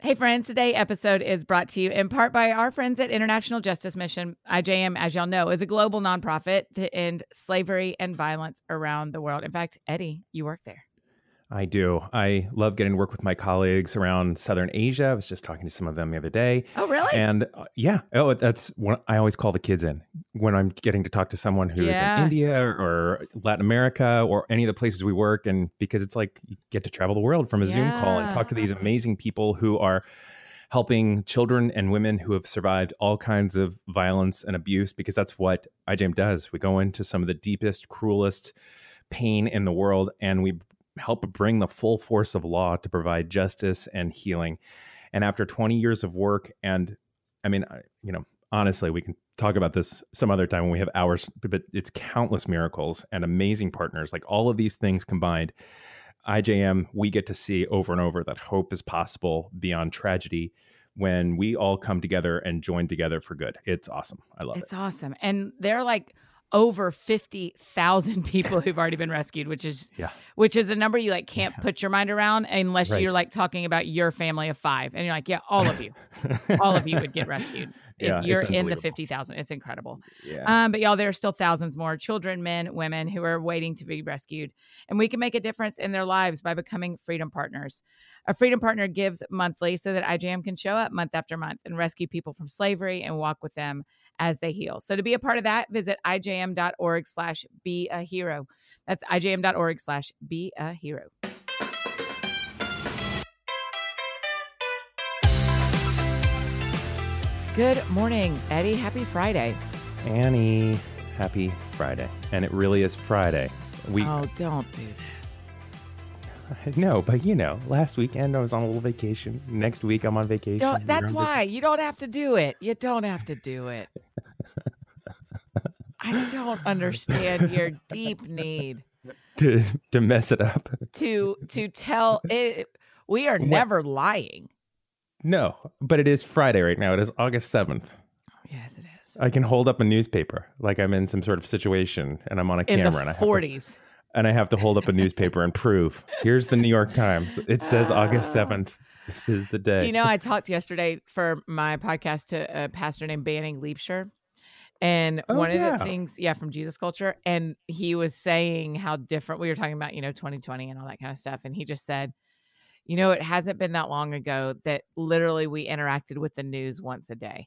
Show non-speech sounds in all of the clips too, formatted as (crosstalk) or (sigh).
Hey, friends, today episode is brought to you in part by our friends at International Justice Mission. IJM, as y'all know, is a global nonprofit to end slavery and violence around the world. In fact, Eddie, you work there. I do. I love getting to work with my colleagues around Southern Asia. I was just talking to some of them the other day. Oh, really? And uh, yeah, oh, that's what I always call the kids in when I'm getting to talk to someone who's Yeah. in India or Latin America or any of the places we work. And because it's like you get to travel the world from a Zoom call and talk to these amazing people who are helping children and women who have survived all kinds of violence and abuse because that's what IJM does. We go into some of the deepest, cruelest pain in the world and we help bring the full force of law to provide justice and healing. And after 20 years of work, and I mean, you know, honestly, we can talk about this some other time when we have hours, but it's countless miracles and amazing partners. Like all of these things combined, IJM, we get to see over and over that hope is possible beyond tragedy when we all come together and join together for good. It's awesome. I love It's it. It's awesome. And they're like over 50,000 (laughs) people who've already been rescued, which is Yeah. which is a number you like can't put your mind around unless Right. you're like talking about your family of 5 and you're like, yeah, all of you. all of you would get (laughs) rescued. Yeah, if it's you're in the unbelievable. 50,000. It's incredible. yeah. Um, but y'all, there are still thousands more children, men, women who are waiting to be rescued. And we can make a difference in their lives by becoming freedom partners. A freedom partner gives monthly so that IJM can show up month after month and rescue people from slavery and walk with them as they heal. So to be a part of that, visit ijm.org slash be a hero. That's ijm.org slash be a hero. Good morning, Eddie. Happy Friday. Annie, happy Friday. And it really is Friday. We oh, don't do this. (laughs) No, but you know, last weekend I was on a little vacation. Next week I'm on vacation. Don't, that's why you don't have to do it. You don't have to do it. (laughs) I don't understand your deep need to to mess it up. to to tell it. We are never lying. No, but it is Friday right now. It is August 7th. Yes, it is. I can hold up a newspaper like I'm in some sort of situation and I'm on a In camera the and I have to, forties. and I have to hold up a newspaper and prove. Here's the New York Times. It says August 7th. This is the day. You know, I talked yesterday for my podcast to a pastor named Banning Liebscher. And Oh, one of the things, yeah, from Jesus Culture. And he was saying how different we were talking about, you know, 2020 and all that kind of stuff. And he just said, you know, it hasn't been that long ago that literally we interacted with the news once a day.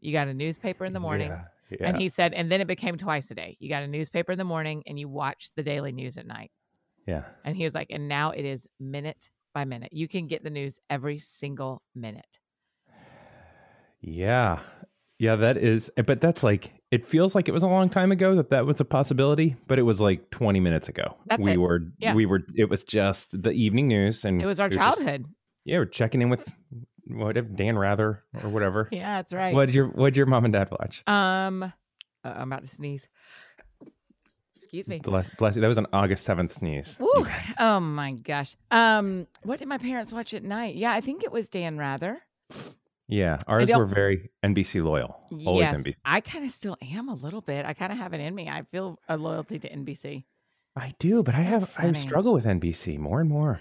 You got a newspaper in the morning. Yeah, yeah. And he said, and then it became twice a day. You got a newspaper in the morning and you watch the daily news at night. yeah. And he was like, and now it is minute by minute. You can get the news every single minute. Yeah. Yeah, that is, but that's like, it feels like it was a long time ago that that was a possibility, but it was like 20 minutes ago. That's we it. were, Yeah. we were, it was just the evening news and It was our we were just- childhood. yeah, we're checking in with what if Dan Rather or whatever. (laughs) Yeah, that's right. What'd your, what'd your mom and dad watch? Um, uh, I'm about to sneeze. Excuse me. Bless, bless you. That was an August 7th sneeze. guys. (laughs) Oh my gosh. Um, what did my parents watch at night? Yeah, I think it was Dan Rather. Yeah. Ours were very NBC loyal. Always yes, NBC. I kind of still am a little bit. I kind of have it in me. I feel a loyalty to NBC. I do, but I So have, I struggle with NBC more and more.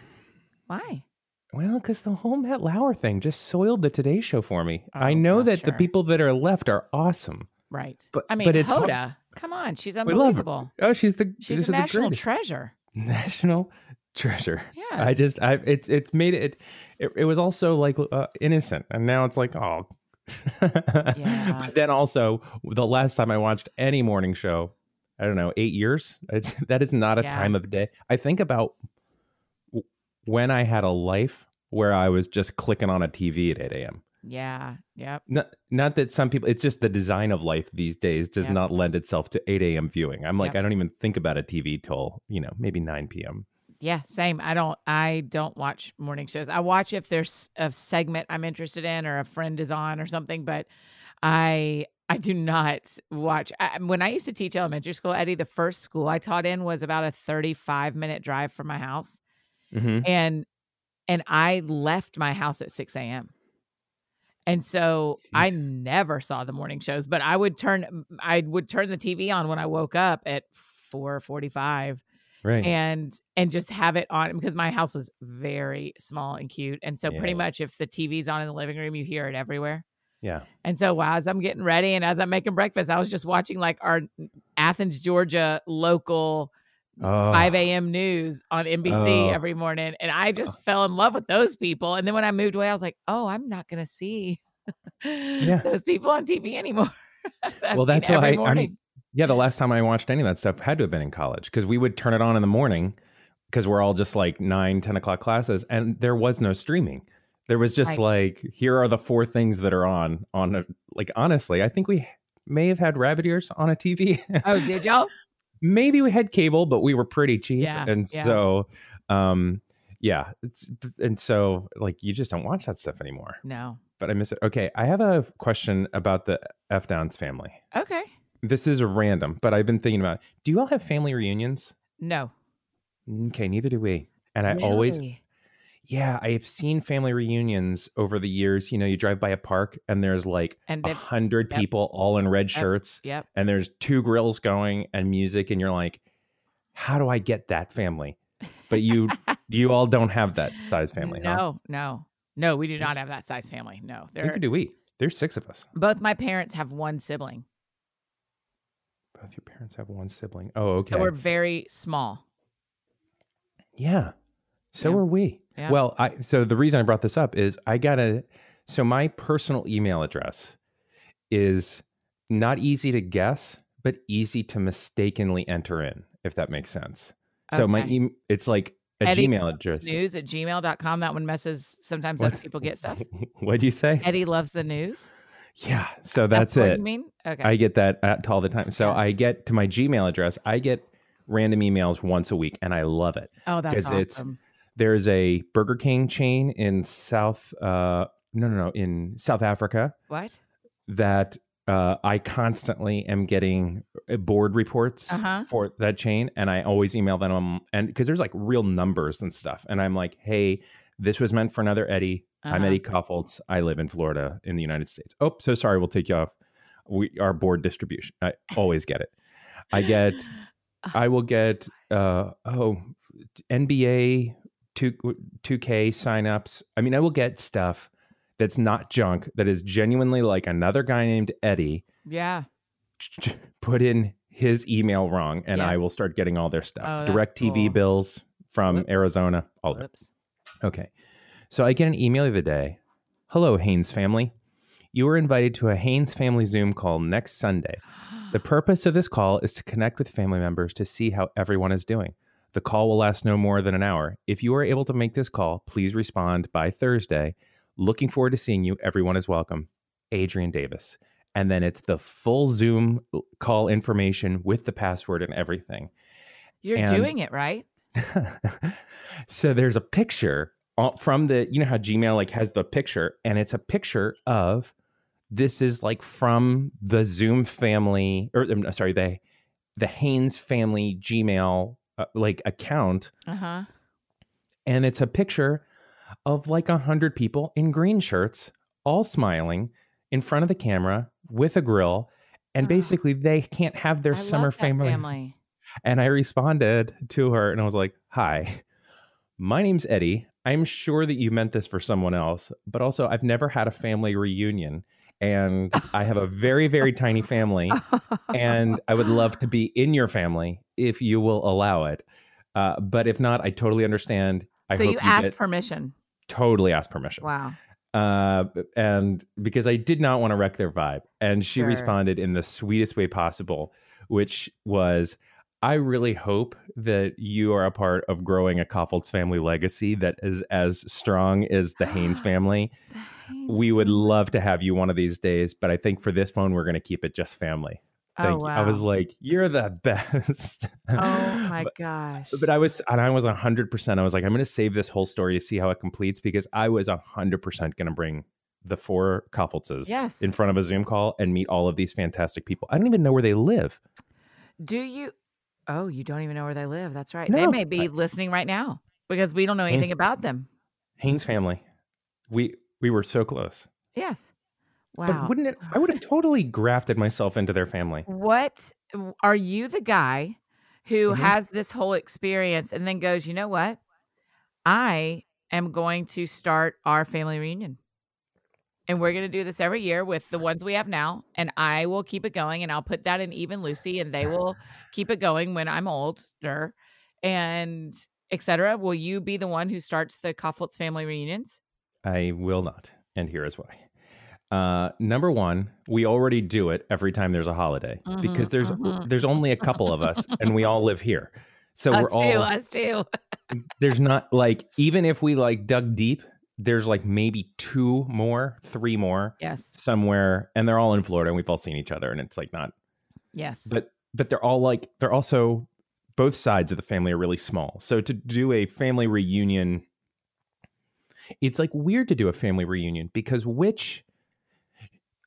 Why? Well, because the whole Matt Lauer thing just soiled the Today Show for me. I Oh, know well, that the people that are left are awesome. Right. But- I mean, but it's Hoda. Come on, she's We love her. unbelievable. Oh, she's the She's a the national treasure. (laughs) national treasure. Yeah. I just I it's it's made it it, it was also like uh, innocent and now it's like oh (laughs) Yeah. but then also the last time I watched any morning show I don't know 8 years it's that is not a Yeah. time of day I think about w- when I had a life where I was just clicking on a TV at 8 a.m. yeah. Yep. Not, not that some people, it's just the design of life these days does Yep. not lend itself to 8 a.m. viewing. I'm like, Yep. I don't even think about a TV till, you know, maybe 9 p.m. Yeah, same. I don't I don't watch morning shows. I watch if there's a segment I'm interested in or a friend is on or something, but I I do not watch. I, when I used to teach elementary school, Eddie, the first school I taught in was about a 35 minute drive from my house, Mm-hmm. and and I left my house at 6 a.m. And so I never saw the morning shows, but I would turn I would turn the TV on when I woke up at 4:45 Right. and and just have it on because my house was very small and cute and so pretty Yeah. much if the tv's on in the living room you hear it everywhere yeah. and so wow, as i'm getting ready and as i'm making breakfast i was just watching like our athens georgia local Oh. 5 a.m news on nbc Oh. every morning and i oh. just fell in love with those people and then when i moved away i was like oh i'm not gonna see (laughs) those people on tv anymore (laughs) Well, that's why I- morning. Yeah, the last time I watched any of that stuff had to have been in college because we would turn it on in the morning because we're all just like nine, 10 o'clock classes, and there was no streaming. There was just Right. like, here are the four things that are on. On a, like, honestly, I think we may have had rabbit ears on a TV. oh did y'all (laughs) Maybe we had cable, but we were pretty cheap, Yeah, and yeah. so, um, yeah, it's and so like you just don't watch that stuff anymore. no But I miss it. Okay, I have a question about the F Downs family. okay This is random, but I've been thinking about. It. Do you all have family reunions? no Okay, neither do we. And I always, yeah, I have seen family reunions over the years. You know, you drive by a park and there's like a hundred yep. people all in red shirts, yep and there's two grills going and music, and you're like, how do I get that family? But you, (laughs) you all don't have that size family, no huh? no no we do not have that size family no Neither they're do we. There's six of us. both my parents have one sibling Both your parents have one sibling. Oh, okay. so we're very small Yeah. So Yeah. are we. Yeah. Well, I so the reason I brought this up is I got a so my personal email address is not easy to guess, but easy to mistakenly enter in, if that makes sense. So my Okay. e- it's like a Eddie Gmail address. news at gmail.com that one messes sometimes other people get stuff (laughs) What'd you say? eddie loves the news Yeah. So that's, what it. you mean okay I get that at all the time. So Yeah. I get to my Gmail address, I get random emails once a week and I love it. oh that's 'cause it's- awesome There's a Burger King chain in South uh no no no in South Africa what that uh, I constantly am getting uh, board reports Uh-huh. for that chain, and I always email them, and because there's like real numbers and stuff, and I'm like, hey, this was meant for another Eddie. I'm Uh-huh. Eddie Kaufholz. I live in Florida in the United States. Oh, so sorry, we'll take you off. We our board distribution. I always get it. I get. (sighs) I will get. Uh, oh, NBA two two K signups. I mean, I will get stuff that's not junk. That is genuinely like another guy named Eddie yeah put in his email wrong, and Yeah. I will start getting all their stuff. Oh, Direct TV cool. bills from Whoops. Arizona, all of it. Whoops. Okay. So I get an email the other day. Hello, Haynes family. You are invited to a Haynes family Zoom call next Sunday. The (gasps) purpose of this call is to connect with family members to see how everyone is doing. The call will last no more than an hour. If you are able to make this call, please respond by Thursday. Looking forward to seeing you. Everyone is welcome. Adrian Davis. And then it's the full Zoom call information with the password and everything. you're And- doing it right (laughs) so there's a picture from the you know how gmail like has the picture and it's a picture of this is like from the zoom family or um, sorry the the haynes family gmail uh, like account. Uh-huh. And it's a picture of like a hundred people in green shirts all smiling in front of the camera with a grill and Oh. basically they can't have their I summer family. family and I responded to her and I was like, Hi, my name's Eddie. I'm sure that you meant this for someone else, but also I've never had a family reunion. And I have a very, very tiny family. And (laughs) I would love to be in your family if you will allow it. Uh, but if not, I totally understand. I so hope you asked permission totally ask permission. wow Uh, and because I did not want to wreck their vibe. And she Sure. responded in the sweetest way possible, which was, I really hope that you are a part of growing a Kaufholz family legacy that is as strong as the Haynes (gasps) family. The Haynes We would love to have you one of these days, but I think for this phone, we're going to keep it just family. oh Thank you. I was like, you're the (laughs) best. oh my But- gosh but I was, and I was hundred percent. I was like, I'm going to save this whole story to see how it completes because I was hundred percent going to bring the four Kaufholzes Yes. in front of a Zoom call and meet all of these fantastic people. I don't even know where they live. Do you? Oh, you don't even know where they live. That's right. They may be listening right now because we don't know Haynes- anything about them. Haynes family, we we were so close. Yes. Wow. But wouldn't it? I would have (sighs) totally grafted myself into their family. What are you the guy who Mhm. has this whole experience and then goes, you know what? I am going to start our family reunion. And we're going to do this every year with the ones we have now. And I will keep it going and I'll put that in Even Lucy and they will keep it going when I'm older and etc. Will you be the one who starts the Kaufholz family reunions? I will not. And here is why. Uh, number one, we already do it every time there's a holiday Mhm, because there's mhm. there's only a couple of us and we all live here. So us we're too, all us too. (laughs) there's not like even if we like dug deep, there's like maybe two more, three more Yes. somewhere, and they're all in Florida and we've all seen each other, and it's like not Yes. but but they're all like they're also both sides of the family are really small. So to do a family reunion, it's like weird to do a family reunion because which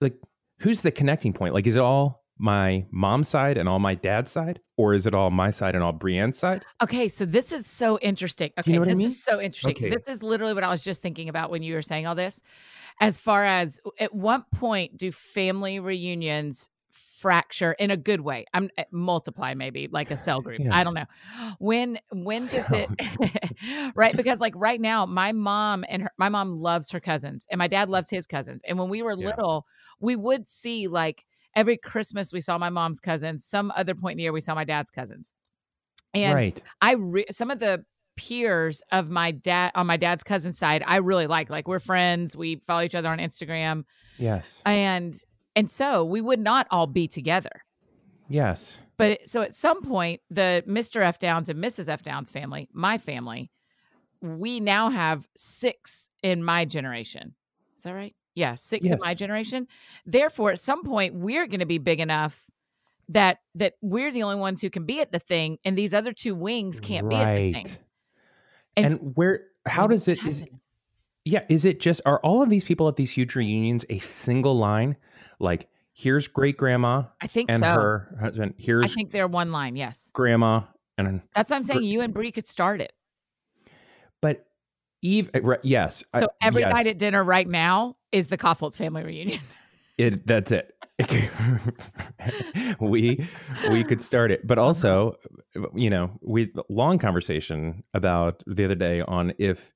like who's the connecting point? Like is it all my mom's side and all my dad's side, or is it all my side and all Brienne's side? Okay, so this is so interesting. Okay, you know what I this mean? is so interesting. Okay. This is literally what I was just thinking about when you were saying all this. As far as at what point do family reunions fracture in a good way? I'm uh, multiply maybe like a cell group. I don't know. When when does it (laughs) (laughs) right? Because like right now, my mom and her, my mom loves her cousins, and my dad loves his cousins. And when we were Yeah. little, we would see like every Christmas we saw my mom's cousins. Some other point in the year we saw my dad's cousins. And right. I re- some of the peers of my dad on my dad's cousin side, I really like. Like we're friends. We follow each other on Instagram, Yes. and and so we would not all be together. yes. But it- so at some point, the Mr. F Downs and Mrs. F Downs family, my family, we now have six in my generation. Is that right? Yeah, six of my generation. Therefore, at some point, we're going to be big enough that that we're the only ones who can be at the thing, and these other two wings can't be at the thing. And, s- where how does it is Yeah, is it just are all of these people at these huge reunions a single line? Like here's great grandma I think and so. her husband. Here's I think they're one line. Yes, grandma and that's what I'm saying. Gr- You and Brie could start it. Eve. uh, Yes, So every yes, night at dinner right now is the Kaufholz family reunion. (laughs) it that's it. (laughs) we we could start it, but also, you know, we long conversation about the other day on if.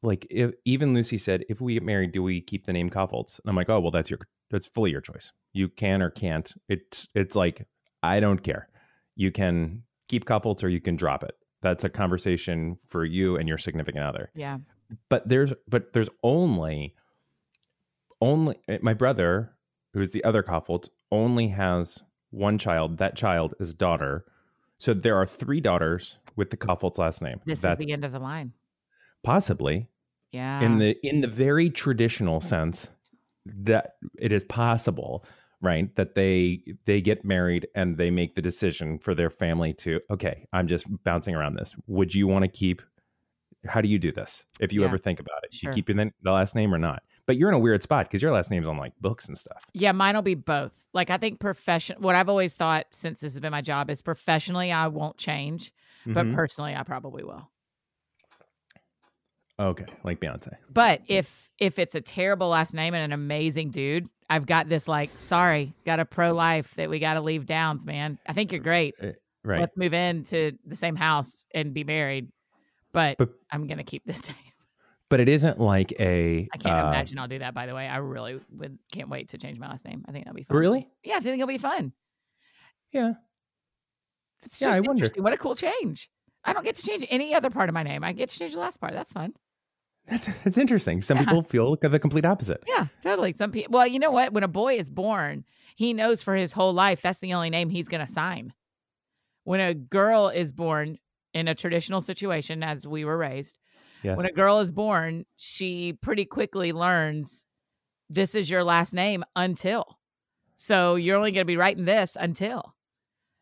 Like if even Lucy said, if we get married, do we keep the name Kaufholz? And I'm like, oh well, that's your that's fully your choice. You can or can't. It's it's like I don't care. You can keep Kaufholz or you can drop it. That's a conversation for you and your significant other. yeah. But there's but there's only only eh, my brother, who's the other Kaufholz, only has one child. That child is daughter. So there are three daughters with the Kaufholz last name. This That's is the end of the line. possibly Yeah. in the in the very traditional sense that it is possible right that they they get married and they make the decision for their family to okay i'm just bouncing around this would you want to keep how do you do this if you Yeah. ever think about it Sure. you keep the, the last name or not but you're in a weird spot because your last name's on like books and stuff Yeah, mine will be both. Like I think profession what I've always thought since this has been my job is professionally I won't change, but Mhm. personally I probably will. okay like beyonce But if if it's a terrible last name and an amazing dude, I've got this like, sorry, got a pro life that we got to leave Downs, man. I think you're great. right Let's move into the same house and be married. But, But- I'm gonna keep this (laughs) name. but it isn't like a I can't uh, imagine I'll do that. By the way, I really would can't wait to change my last name. I think that'll be fun. really Yeah, I think it'll be fun. yeah It's Yeah, I wonder. What a cool change. I don't get to change any other part of my name. I get to change the last part. That's fun. That's, that's interesting some Yeah. people feel the complete opposite Yeah, totally. Some people. Well, you know what? When a boy is born, he knows for his whole life that's the only name he's going to sign. When a girl is born in a traditional situation, as we were raised, yes when a girl is born, she pretty quickly learns this is your last name until. So you're only going to be writing this until.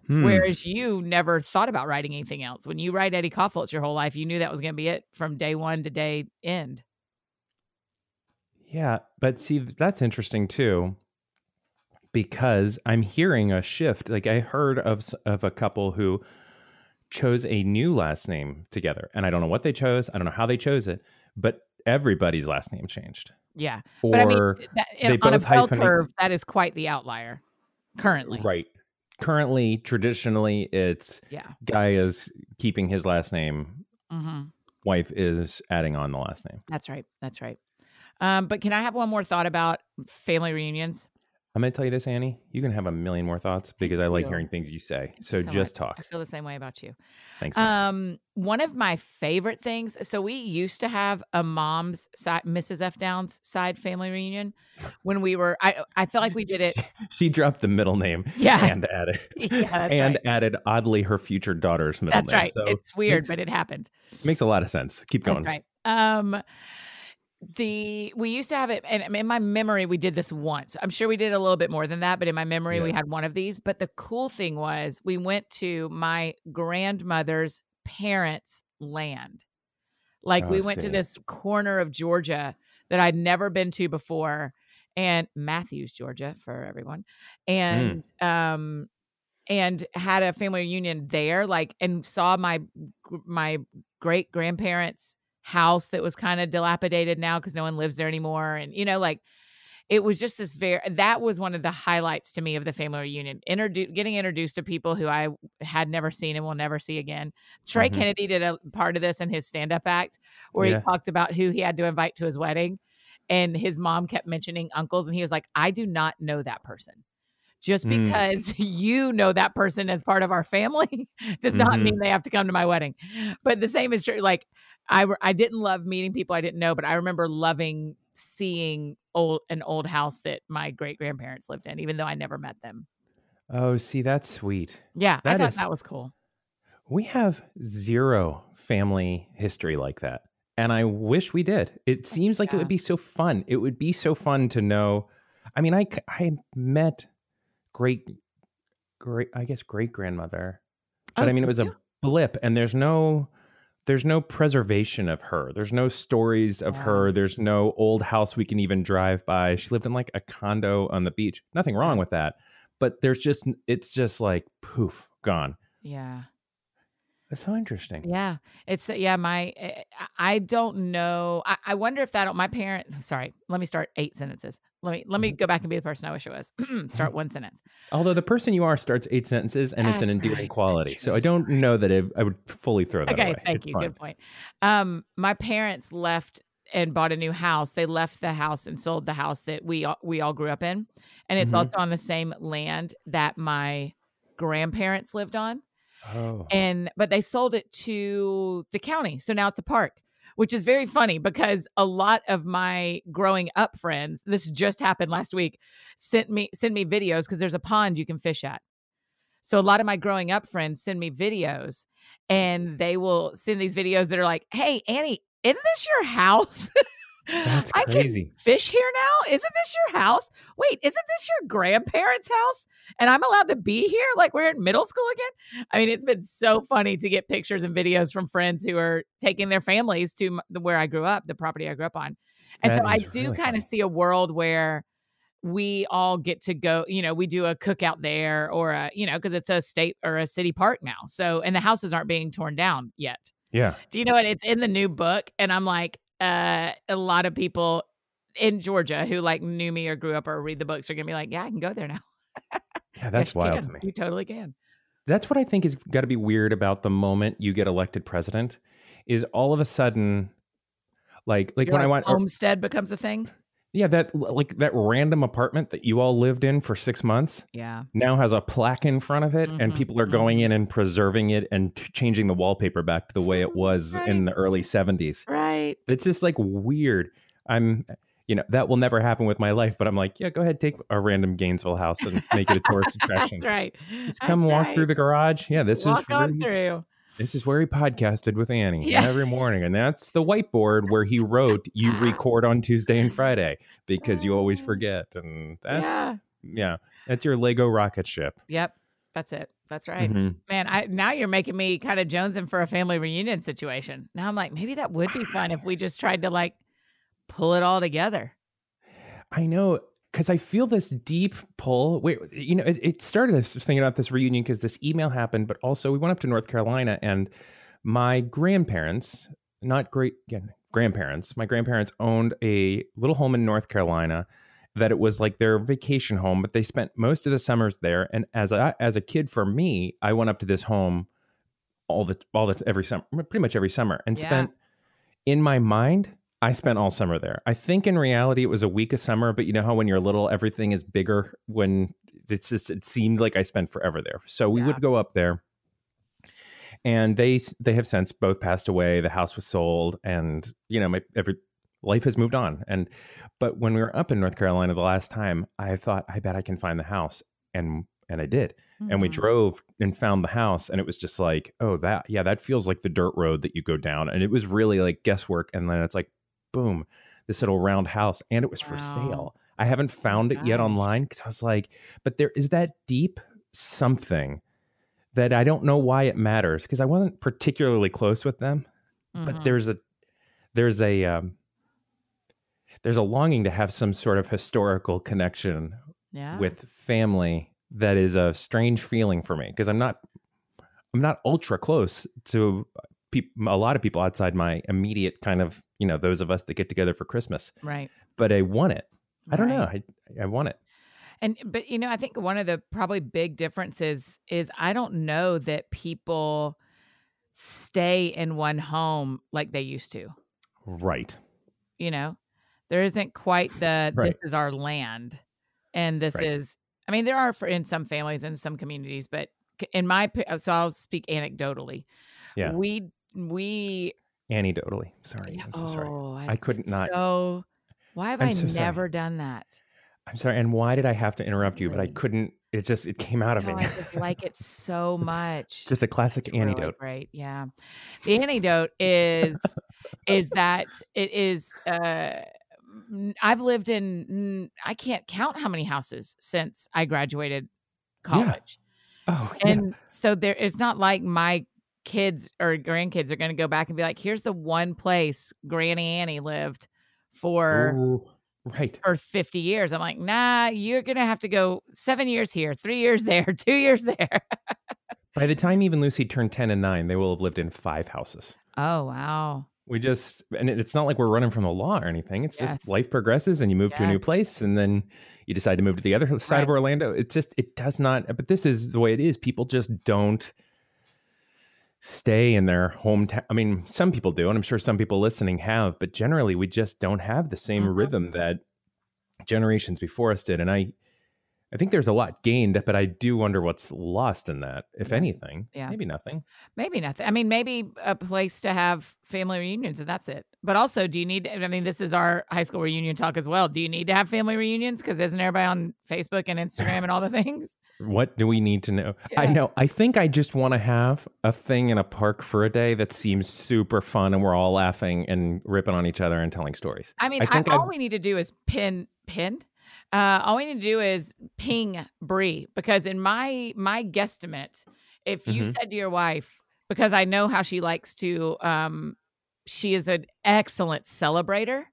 Hmm. Whereas you never thought about writing anything else. When you write Eddie Kaufholz your whole life, you knew that was going to be it from day one to day end. Yeah, but see, that's interesting too, because I'm hearing a shift. Like I heard of of a couple who chose a new last name together, and I don't know what they chose. I don't know how they chose it, but everybody's last name changed. Yeah. Or But I mean, that, they on a bell hyphenate- curve, that is quite the outlier currently. right, currently, traditionally, it's Yeah. guy is keeping his last name, hmm wife is adding on the last name. That's right. That's right. Um, but can I have one more thought about family reunions? I'm going to tell you this, Annie. You can have a million more thoughts because I like you. hearing things you say. So, so just I talk. I feel the same way about you. Thanks. man. Um, one of my favorite things. So we used to have a mom's side, Mrs. F. Downs side family reunion when we were. I I felt like we did it. (laughs) she dropped the middle name Yeah, and added (laughs) yeah, that's and right. added oddly her future daughter's middle That's name. right. So it's weird, makes- but it happened. makes a lot of sense. Keep going. That's right. Um, the we used to have it, and in my memory, we did this once. I'm sure we did a little bit more than that, but in my memory, we had one of these. But the cool thing was, we went to my grandmother's parents' land. Like Oh, we went to this corner of Georgia that I'd never been to before, and Matthews, Georgia, for everyone, and um, and had a family reunion there. Like, and saw my my great grandparents' house that was kind of dilapidated now because no one lives there anymore, and you know, like it was just this very that was one of the highlights to me of the family reunion Introdu- getting introduced to people who i had never seen and will never see again trey Mhm. kennedy did a part of this in his stand-up act where Yeah. he talked about who he had to invite to his wedding and his mom kept mentioning uncles and he was like i do not know that person just Mm. because (laughs) you know that person as part of our family (laughs) does not Mhm. mean they have to come to my wedding but the same is true like I, I didn't love meeting people I didn't know, but I remember loving seeing old an old house that my great grandparents lived in, even though I never met them. Oh, see, that's sweet. Yeah, I That thought is- that was cool. We have zero family history like that. And I wish we did. It oh, seems like it would be so fun. It would be so fun to know. I mean, I I met great, great, I guess, great grandmother. But Oh, I mean, it was you? a blip and there's no, there's no preservation of her. There's no stories of Yeah. her. There's no old house we can even drive by. She lived in like a condo on the beach. Nothing wrong with that. But there's just, it's just like poof, gone. Yeah, That's so interesting. yeah. It's yeah. My eh, I- don't know. I, I wonder if that my parent. (laughs) Sorry, let me start eight sentences. Let me let me Mm-hmm. go back and be the person I wish I was. (clears throat) start one sentence. Although the person you are starts eight sentences and it's an That's endearing right. Quality. So. I don't know that it, I would fully throw that okay away. thank It's you fine. good point um my parents left and bought a new house they left the house and sold the house that we all, we all grew up in and it's Mhm. also on the same land that my grandparents lived on Oh. and but they sold it to the county so now it's a park which is very funny because a lot of my growing up friends this just happened last week sent me send me videos because there's a pond you can fish at so a lot of my growing up friends send me videos and they will send these videos that are like hey annie isn't this your house (laughs) That's I can crazy. fish here now isn't this your house wait isn't this your grandparents house and i'm allowed to be here like we're in middle school again I mean, it's been so funny to get pictures and videos from friends who are taking their families to where I grew up, the property I grew up on. And That so I do really kind of see a world where we all get to go, you know, we do a cookout there or a, you know, because it's a state or a city park now. So, and the houses aren't being torn down yet. Yeah. Do you know what? It's in the new book. And I'm like, uh, a lot of people in Georgia who like knew me or grew up or read the books are going to be like, yeah, I can go there now. Yeah, (laughs) that's you wild to me. You totally can. That's what I think is got to be weird about the moment you get elected president is all of a sudden like like You're when I went or- homestead becomes a thing. yeah that like that random apartment that you all lived in for 6 months Yeah. now has a plaque in front of it and Mhm, people are going mhm. in and preserving it and t- changing the wallpaper back to the way it was in the early 70s. Right. It's just like weird. I'm, you know, that will never happen with my life, but I'm like, yeah, go ahead, take a random Gainesville house and make it a tourist (laughs) attraction. That's right. Just come walk through the garage. Yeah, this Walk is where on he, through. this is where he podcasted with Annie Yeah. every morning, and that's the whiteboard where he wrote, "You (laughs) record on Tuesday and Friday because you always Oh. forget," and that's Yeah. yeah, that's your Lego rocket ship. Yep. That's it. That's right. Mhm. Man, I now you're making me kind of jonesing for a family reunion situation. Now I'm like, maybe that would be fun if we (sighs) just tried to like pull it all together. I know because I feel this deep pull. Wait, you know, it, it started us thinking about this reunion because this email happened, but also we went up to North Carolina and my grandparents, not great again, grandparents, my grandparents owned a little home in North Carolina that it was like their vacation home, but they spent most of the summers there. And as a as a kid, for me, I went up to this home all the all the every summer, pretty much every summer, and Yeah. spent in my mind. I spent all summer there. I think in reality it was a week of summer, but you know how when you're little, everything is bigger. When it's just it seemed like I spent forever there. So we Yeah. would go up there, and they they have since both passed away. The house was sold, and you know my every life has moved on. And but when we were up in North Carolina the last time, I thought I bet I can find the house, and and I did. And we Mhm. drove and found the house, and it was just like, oh, that yeah, that feels like the dirt road that you go down, and it was really like guesswork. And then it's like, boom, this little round house, and it was for sale. I haven't found it yet online because I was like, but there is that deep something that I don't know why it matters because I wasn't particularly close with them, but Mhm. there's a there's a um, there's a longing to have some sort of historical connection yeah. with family that is a strange feeling for me because I'm not I'm not ultra close to peop a lot of people outside my immediate kind of you know those of us that get together for Christmas, right. but I want it. I don't know. I I want it. And but you know, I think one of the probably big differences is I don't know that people stay in one home like they used to. Right. You know, there isn't quite the Right. this is our land and this Right. is I mean there are for in some families and some communities, but in my so I'll speak anecdotally. Yeah. We we Anecdotally. Sorry. I'm so sorry. Oh, I couldn't not- So why have I'm I so sorry. never done that? I'm sorry. And why did I have to interrupt you? But I couldn't. It just it came out of No, me. I just like it so (laughs) much. just a classic It's really anecdote. great. Yeah. The anecdote is is that it is uh I've lived in I can't count how many houses since I graduated college. Oh, yeah. And so there it's not like my kids or grandkids are going to go back and be like here's the one place Granny Annie lived for Ooh, right. for 50 years. I'm like, "Nah, you're going to have to go 7 years here, 3 years there, (laughs) 2 years there." By the time even Lucy turned 10 and 9, they will have lived in five houses. oh, wow. We just, and it's not like we're running from the law or anything. It's Yes. just life progresses and you move to a new place and then you decide to move to the other side of Orlando. It's just, it does not, but this is the way it is. People just don't stay in their hometown. I mean, some people do, and I'm sure some people listening have, but generally we just don't have the same Mhm. rhythm that generations before us did. And I, I think there's a lot gained, but I do wonder what's lost in that, if Yeah. anything. Yeah. Maybe nothing. Maybe nothing. I mean, maybe a place to have family reunions and that's it. But also, do you need, I mean, this is our high school reunion talk as well. Do you need to have family reunions? Because isn't everybody on Facebook and Instagram and all the things? What do we need to know? I know. I think I just want to have a thing in a park for a day that seems super fun and we're all laughing and ripping on each other and telling stories. I mean, I I all we need to do is pin, pin. Uh, all we need to do is ping Brie because in my my guesstimate, if you Mhm. said to your wife, because I know how she likes to, um, she is an excellent celebrator.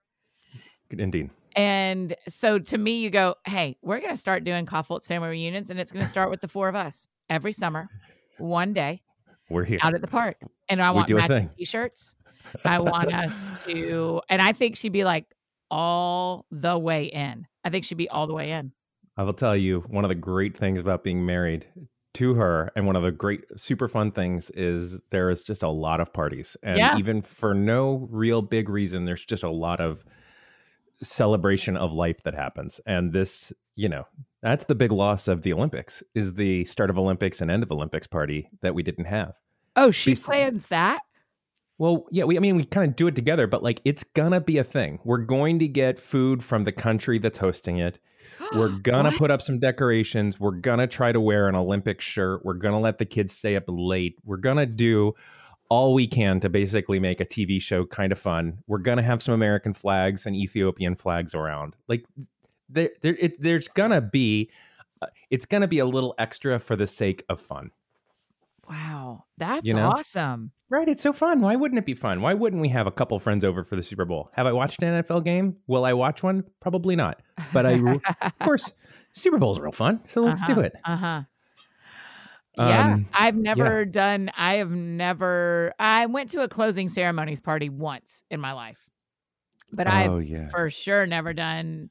Indeed. And so to me, you go, hey, we're going to start doing Kaufholz family reunions, and it's going to start with the four of us every summer, one day We're here. out at the park. And I We want matching t-shirts. I want us (laughs) to, and I think she'd be like all the way in. I think she'd be all the way in. I will tell you one of the great things about being married to her and one of the great super fun things is there is just a lot of parties and Yeah. even for no real big reason there's just a lot of celebration of life that happens and this you know that's the big loss of the olympics is the start of olympics and end of olympics party that we didn't have Oh, she Bes- plans that? Well, yeah, we I mean we kind of do it together, but like it's gonna be a thing. We're going to get food from the country that's hosting it. We're (gasps) gonna put up some decorations. We're gonna try to wear an Olympic shirt. We're gonna let the kids stay up late. We're gonna do all we can to basically make a TV show kind of fun. We're gonna have some American flags and Ethiopian flags around. Like there, there it, there's gonna be, uh, it's gonna be a little extra for the sake of fun. Wow. That's You know? awesome. Right, it's so fun. Why wouldn't it be fun? Why wouldn't we have a couple friends over for the Super Bowl? Have I watched an NFL game? Will I watch one? Probably not. But I, of (laughs) course, Super Bowl's real fun. So let's do it. Uh huh. Yeah, Um, I've never done. I have never. I went to a closing ceremonies party once in my life, but I've oh yeah, for sure never done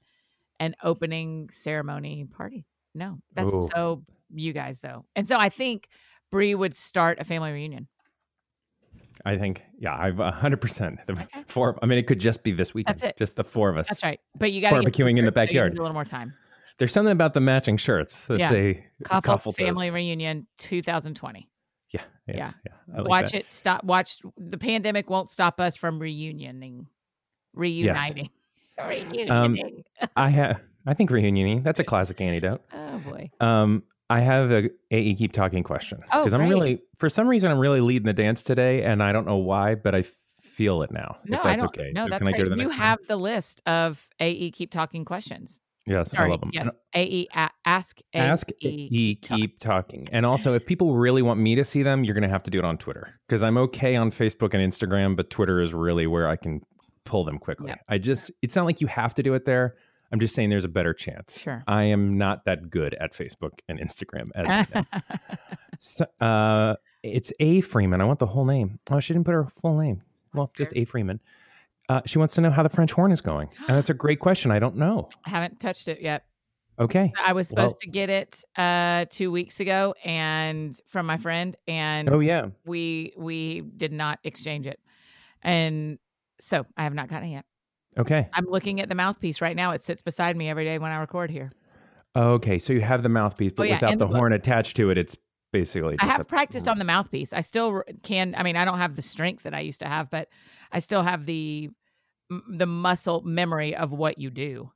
an opening ceremony party. No, that's Ooh. so you guys though. And so I think Brie would start a family reunion. I think, yeah, I've a hundred percent. The four. I mean, it could just be this weekend. That's it. Just the four of us. That's right. But you got Barbecuing in the backyard. A little more time. There's something about the matching shirts that Yeah. say Couple Couple toes. family reunion 2020. Yeah, yeah, Yeah. yeah. Like watch that. it. Stop. Watch. The pandemic won't stop us from reunioning, reuniting, reuniting. (laughs) I have. I think reunioning. That's a classic antidote. oh boy. Um, I have a AE keep talking question Oh, because I'm really, for some reason, I'm really leading the dance today, and I don't know why, but I feel it now. No, if I that's don't. okay. No, that's Can I go to the You have the list of AE keep talking questions. Yes, Sorry. I love them. Yes. AE a- ask AE. Ask E keep talking. And also, if people really want me to see them, you're going to have to do it on Twitter because I'm okay on Facebook and Instagram, but Twitter is really where I can pull them quickly. Yep. I just, it's not like you have to do it there. I'm just saying there's a better chance. Sure. I am not that good at Facebook and Instagram as you. (laughs) So, uh, it's A Freeman. I want the whole name. Oh, she didn't put her full name. Well, That's just fair. A Freeman. Uh, she wants to know how the French horn is going. And that's a great (gasps) question. I don't know. I haven't touched it yet. Okay. I was supposed Well- to get it uh, two weeks ago, and from my friend, and Oh, yeah. we we did not exchange it, and so I have not gotten it yet. Okay. I'm looking at the mouthpiece right now. It sits beside me every day when I record here. Okay. So you have the mouthpiece, but Oh, yeah, without the the horn attached to it, it's basically I have a- practiced on (laughs) the mouthpiece. I still can. I mean, I don't have the strength that I used to have, but I still have the the muscle memory of what you do.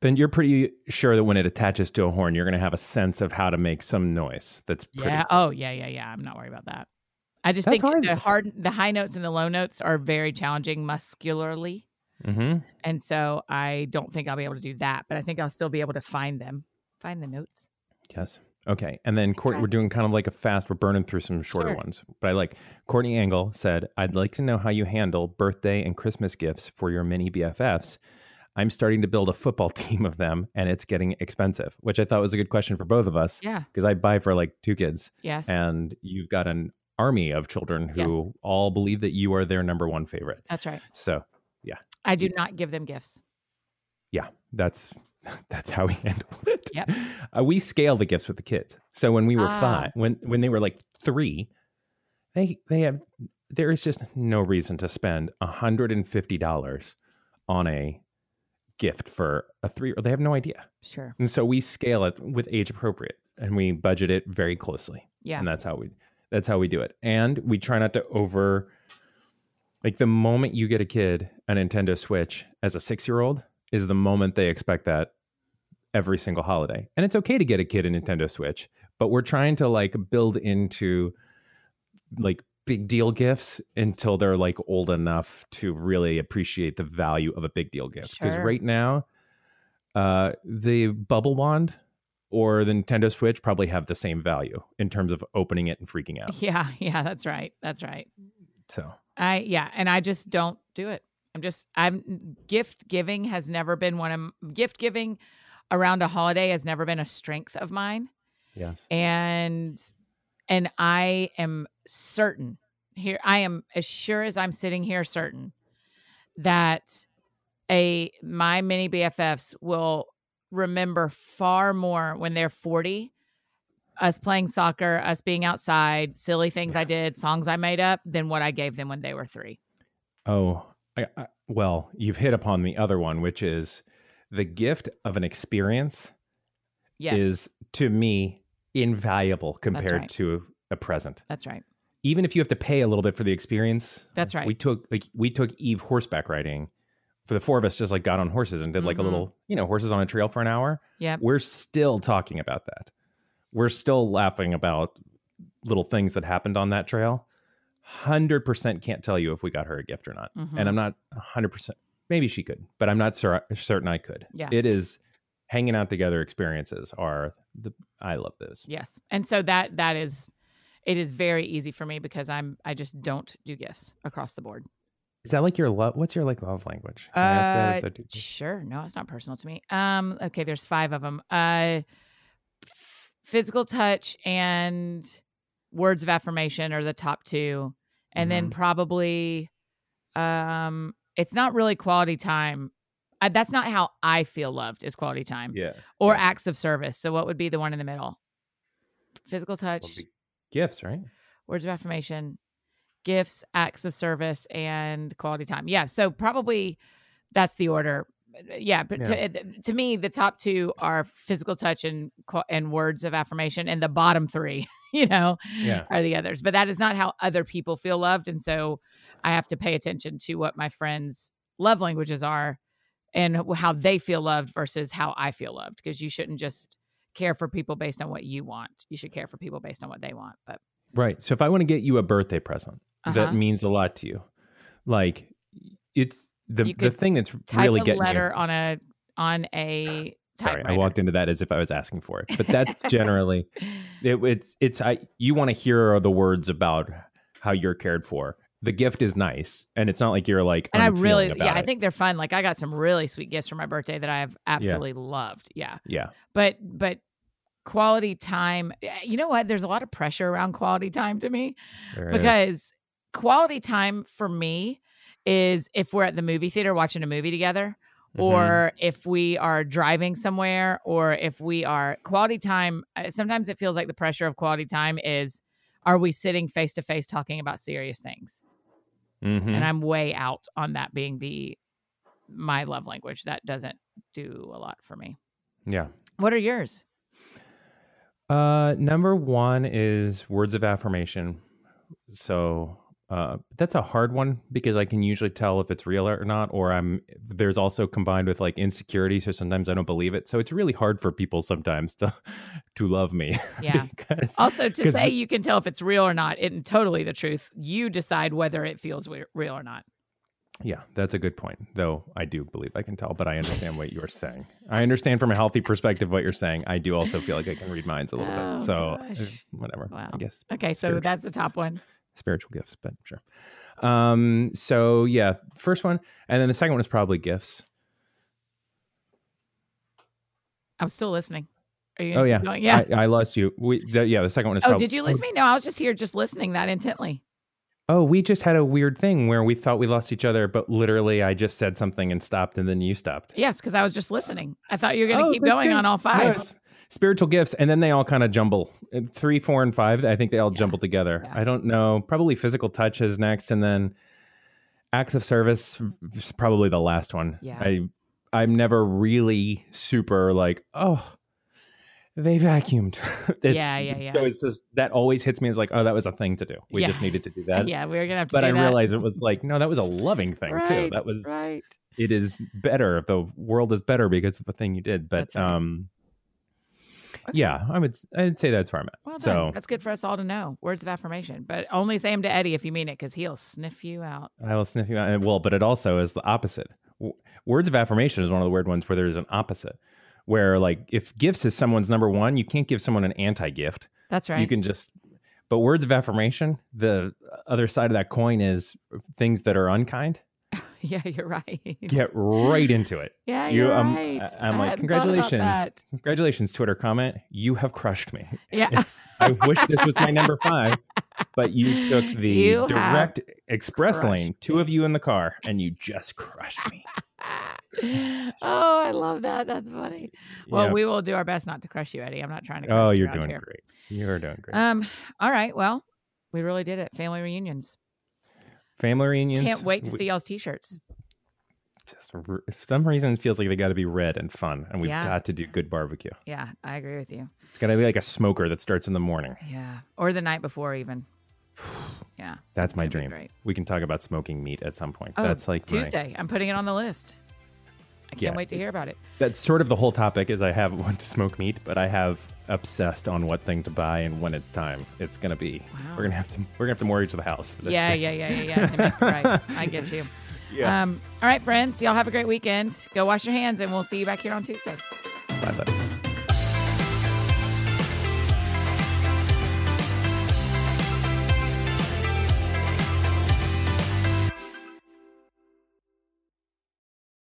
Then you're pretty sure that when it attaches to a horn, you're going to have a sense of how to make some noise. That's pretty. Yeah. Oh, yeah, yeah, yeah. I'm not worried about that. I just That's think hard. the hard, the high notes and the low notes are very challenging muscularly, hmm and so I don't think I'll be able to do that. But I think I'll still be able to find them, find the notes. Yes. Okay. And then Courtney, we're doing kind of like a fast. We're burning through some shorter Sure. ones. But I like Courtney Angle said, I'd like to know how you handle birthday and Christmas gifts for your mini BFFs. I'm starting to build a football (laughs) team of them and it's getting expensive, which I thought was a good question for both of us Yeah. because I buy for like two kids Yes. and you've got an army of children who Yes. all believe that you are their number one favorite. That's right. So I do not give them gifts. yeah, that's (laughs) that's how we (laughs) handle it. Yep. (laughs) Uh, we scale the gifts with the kids. So when we were Ah. five, when when they were like three, they they have there is just no reason to spend hundred and fifty dollars on a gift for a three. They have no idea, Sure. and so we scale it with age appropriate, and we budget it very closely, Yeah. and that's how we that's how we do it. And we try not to over. Like the moment you get a kid a Nintendo Switch as a six year old is the moment they expect that every single holiday. And it's okay to get a kid a Nintendo Switch, but we're trying to like build into like big deal gifts until they're like old enough to really appreciate the value of a big deal gift. Because Sure. right now, uh, the bubble wand or the Nintendo Switch probably have the same value in terms of opening it and freaking out. Yeah. Yeah. That's right. That's right. So I yeah, and I just don't do it. I'm just I'm gift giving has never been one of gift giving around a holiday has never been a strength of mine. yes, And and I am certain here I am as sure as I'm sitting here certain that a my mini BFFs will remember far more when they're 40 us playing soccer, us being outside, silly things I did, songs I made up than what I gave them when they were 3. Oh, I, I, well, you've hit upon the other one, which is the gift of an experience Yes. is to me invaluable compared right. to a present. That's right. Even if you have to pay a little bit for the experience. That's right. We took like we took Eve horseback riding. For the four of us, just like got on horses and did like a Mhm. little, you know, horses on a trail for an hour. Yeah. We're still talking about that. We're still laughing about little things that happened on that trail. Hundred percent can't tell you if we got her a gift or not, Mhm. and I'm not hundred percent. Maybe she could, but I'm not cer- certain I could. Yeah. it is hanging out together experiences are the I love those. Yes. And so that that is it is very easy for me because I'm I just don't do gifts across the board. Is that like your love? What's your like love language? Can I ask that? Is Uh, that too- Sure. No, it's not personal to me. Um okay, there's 5 of them. Uh physical touch and words of affirmation are the top 2. And then Mhm. probably um it's not really quality time. Uh, that's not how I feel loved is quality time Yeah. or yeah. acts of service. So what would be the one in the middle? Physical touch, Gifts, right? words of affirmation, gifts, acts of service, and quality time. Yeah. So probably that's the order. Yeah, but To, to me, the top two are physical touch and and words of affirmation, and the bottom three, (laughs) you know, Yeah. are the others. But that is not how other people feel loved, and so I have to pay attention to what my friends' love languages are and how they feel loved versus how I feel loved. Because you shouldn't just care for people based on what you want. You should care for people based on what they want. But Right. So if I want to get you a birthday present Uh-huh. that means a lot to you, like it's the the thing that's really a getting letter you. on a on a (sighs) Sorry, I walked into that as if I was asking for it, but that's (laughs) generally it, it's it's I you want to hear the words about how you're cared for. The gift is nice, and it's not like you're like and I really, yeah, I think they're fun. Like I got some really sweet gifts for my birthday that I have absolutely loved. Yeah, yeah but but quality time. eh, You know what? There's a lot of pressure around quality time to me there it is. because quality time for me is if we're at the movie theater watching a movie together. Mhm. Or if we are driving somewhere, or if we are quality time, uh, sometimes it feels like the pressure of quality time is are we sitting face to face talking about serious things? Mhm. and I'm way out on that being the my love language. That doesn't do a lot for me. yeah. What are yours? Uh, number one is words of affirmation. So uh, that's a hard one because I can usually tell if it's real or not, or I'm there's also combined with like insecurity. So sometimes I don't believe it. So it's really hard for people sometimes to (laughs) to love me. (laughs) Yeah. because, Also, to say you can tell if it's real or not isn't totally the truth. You decide whether it feels we- real or not. yeah, that's a good point. Though I do believe I can tell, but I understand what you're saying. I understand from a healthy perspective what you're saying. I do also feel like I can read minds a little Oh, bit. So gosh. whatever. Wow. I guess Okay, so that's the top one. Spiritual gifts, but sure. Um, so yeah, first one, and then the second one is probably gifts. I'm still listening. Are you Oh yeah, going? Yeah. I, I lost you. We, the, yeah, the second one is. oh, prob- did you lose me? No, I was just here, just listening that intently. Oh, we just had a weird thing where we thought we lost each other, but literally, I just said something and stopped, and then you stopped. Yes, because I was just listening. I thought you were going to Oh, keep going good. on all five. Spiritual gifts, and then they all kind of jumble. Three, four, and five. I think they all Yeah. jumble together. Yeah. I don't know. Probably physical touch is next, and then acts of service is probably the last one. Yeah. I I'm never really super like oh they vacuumed. (laughs) It's- Yeah, yeah, yeah. So it's just that always hits me as like oh that was a thing to do. We Yeah. just needed to do (laughs) that. yeah, we going to have to But I that. realized it was (laughs) like no, that was a loving thing too. That was right. it is better. The world is better because of the thing you did. But right. um, Okay. yeah, I would I'd say that's where I'm at. Well so that's good for us all to know. Words of affirmation, but only say them to Eddie if you mean it, because he'll sniff you out. I will sniff you out. And, Well, but it also is the opposite. W- Words of affirmation is one of the weird ones where there's an opposite. Where like if gifts is someone's number one, you can't give someone an anti-gift. That's right. You can just. But words of affirmation, the other side of that coin is things that are unkind. (laughs) yeah, you're right. Get right into it. (laughs) yeah, you- you're um, right. I'm like, hadn't thought about "Congratulations." Congratulations, Twitter comment. You have crushed me. (laughs) Yeah, I wish this was my number five, but you took the You direct express lane, two of you in the car, and you just crushed me. oh, I love that. That's funny. Well, Yeah. we will do our best not to crush you, Eddie. I'm not trying to. Crush oh, you you're doing here. great. You're doing great. Um. All right. Well, we really did it. Family reunions. Family reunions. Can't wait to we- see y'all's t-shirts. Just for some reason, it feels like they got to be red and fun, and we've Yeah. got to do good barbecue. Yeah, I agree with you. It's got to be like a smoker that starts in the morning. Yeah, or the night before even. (sighs) Yeah. That's my dream. We can talk about smoking meat at some point. Oh, that's like my- Tuesday. I'm putting it on the list. I can't Yeah. wait to hear about it. that's sort of the whole topic. Is I have (laughs) want to smoke meat, but I have obsessed on what thing to buy and when it's time. It's gonna be. Wow. We're gonna have to. We're gonna have to mortgage the house for this. Yeah, yeah, yeah, yeah, yeah. Right. (laughs) I get you. yeah. Um, all right, friends. Y'all have a great weekend. Go wash your hands, and we'll see you back here on Tuesday. Bye, buddies.